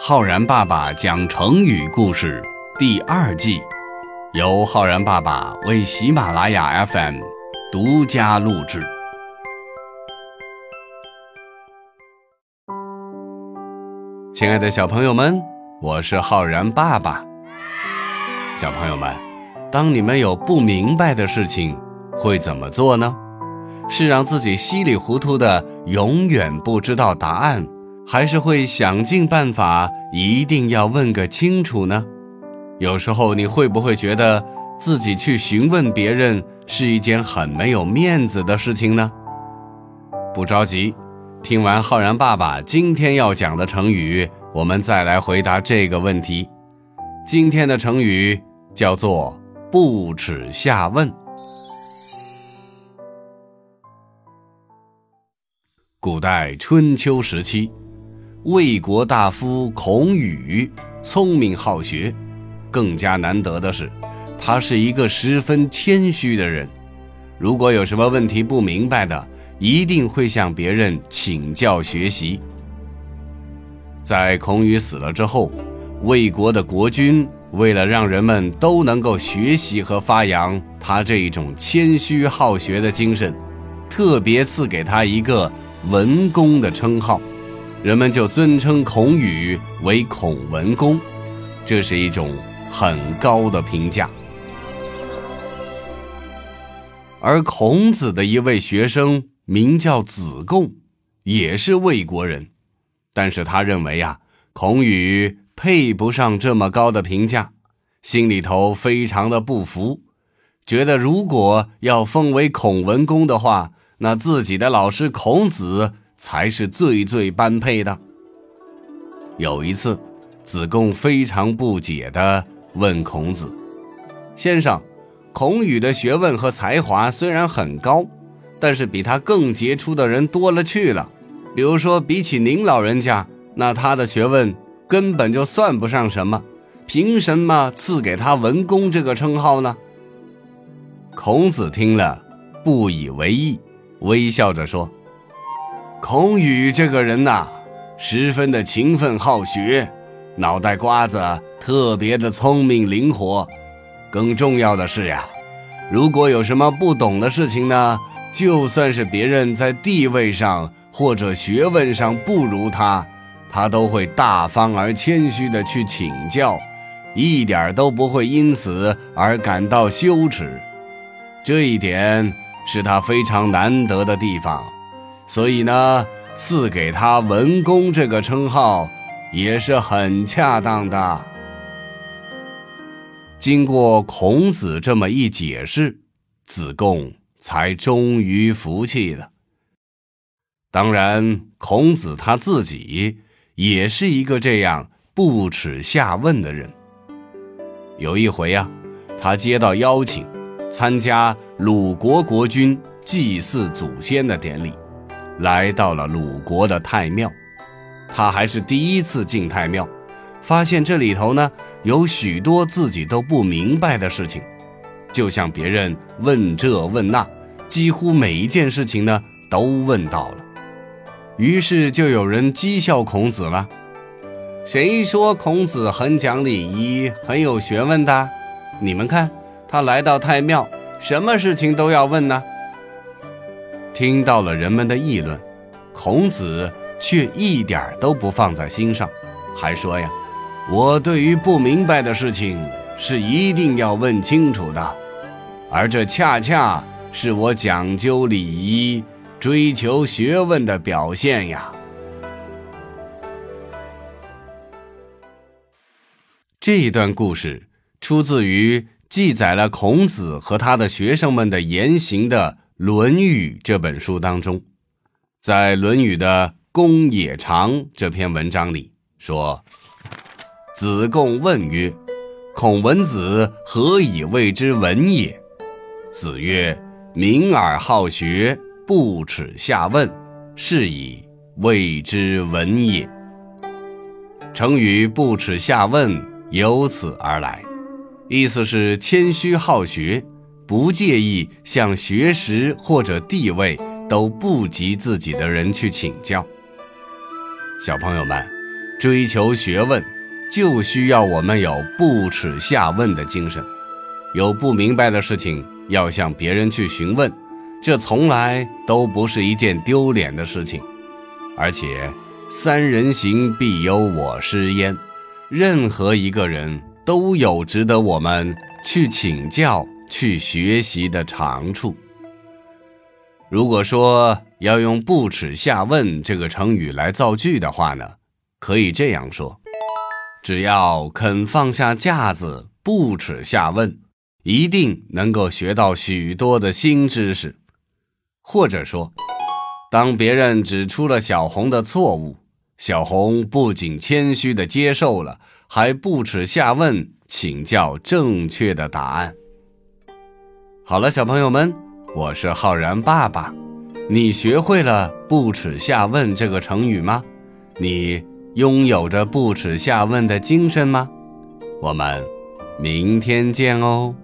浩然爸爸讲成语故事第二季，由浩然爸爸为喜马拉雅 FM 独家录制。亲爱的小朋友们，我是浩然爸爸。小朋友们，当你们有不明白的事情，会怎么做呢？是让自己稀里糊涂的，永远不知道答案？还是会想尽办法，一定要问个清楚呢。有时候你会不会觉得自己去询问别人是一件很没有面子的事情呢？不着急，听完浩然爸爸今天要讲的成语，我们再来回答这个问题。今天的成语叫做“不耻下问”。古代春秋时期。魏国大夫孔宇聪明好学，更加难得的是，他是一个十分谦虚的人。如果有什么问题不明白的，一定会向别人请教学习。在孔宇死了之后，魏国的国君为了让人们都能够学习和发扬他这一种谦虚好学的精神，特别赐给他一个文公的称号。人们就尊称孔宇为孔文公，这是一种很高的评价。而孔子的一位学生名叫子贡，也是魏国人，但是他认为啊，孔宇配不上这么高的评价，心里头非常的不服，觉得如果要封为孔文公的话，那自己的老师孔子。才是最最般配的。有一次，子贡非常不解地问孔子：“先生，孔宇的学问和才华虽然很高，但是比他更杰出的人多了去了。比如说，比起您老人家，那他的学问根本就算不上什么，凭什么赐给他文公这个称号呢？”孔子听了，不以为意，微笑着说。孔宇这个人呐，十分的勤奋好学，脑袋瓜子特别的聪明灵活。更重要的是呀，如果有什么不懂的事情呢，就算是别人在地位上或者学问上不如他，他都会大方而谦虚的去请教，一点都不会因此而感到羞耻。这一点是他非常难得的地方。所以呢，赐给他文公这个称号也是很恰当的。经过孔子这么一解释，子贡才终于服气了。当然，孔子他自己也是一个这样不耻下问的人。有一回啊，他接到邀请，参加鲁国国君祭祀祖先的典礼。来到了鲁国的太庙，他还是第一次进太庙，发现这里头呢有许多自己都不明白的事情，就向别人问这问那，几乎每一件事情呢都问到了。于是就有人讥笑孔子了：“谁说孔子很讲礼仪、很有学问的？你们看，他来到太庙，什么事情都要问呢？”听到了人们的议论，孔子却一点都不放在心上，还说呀：“我对于不明白的事情是一定要问清楚的，而这恰恰是我讲究礼仪、追求学问的表现呀。”这一段故事出自于记载了孔子和他的学生们的言行的。《论语》这本书当中，在《论语》的《公冶长》这篇文章里说：“子贡问曰：‘孔文子何以谓之文也？’子曰：‘明而好学，不耻下问，是以谓之文也。’成语‘不耻下问’由此而来，意思是谦虚好学。”不介意向学识或者地位都不及自己的人去请教。小朋友们，追求学问，就需要我们有不耻下问的精神。有不明白的事情，要向别人去询问，这从来都不是一件丢脸的事情。而且，三人行必有我师焉，任何一个人都有值得我们去请教、去学习的长处。如果说要用“不耻下问”这个成语来造句的话呢，可以这样说：只要肯放下架子，不耻下问，一定能够学到许多的新知识。或者说，当别人指出了小红的错误，小红不仅谦虚的接受了，还不耻下问，请教正确的答案。好了，小朋友们。我是浩然爸爸，你学会了“不耻下问”这个成语吗？你拥有着不耻下问的精神吗？我们明天见哦。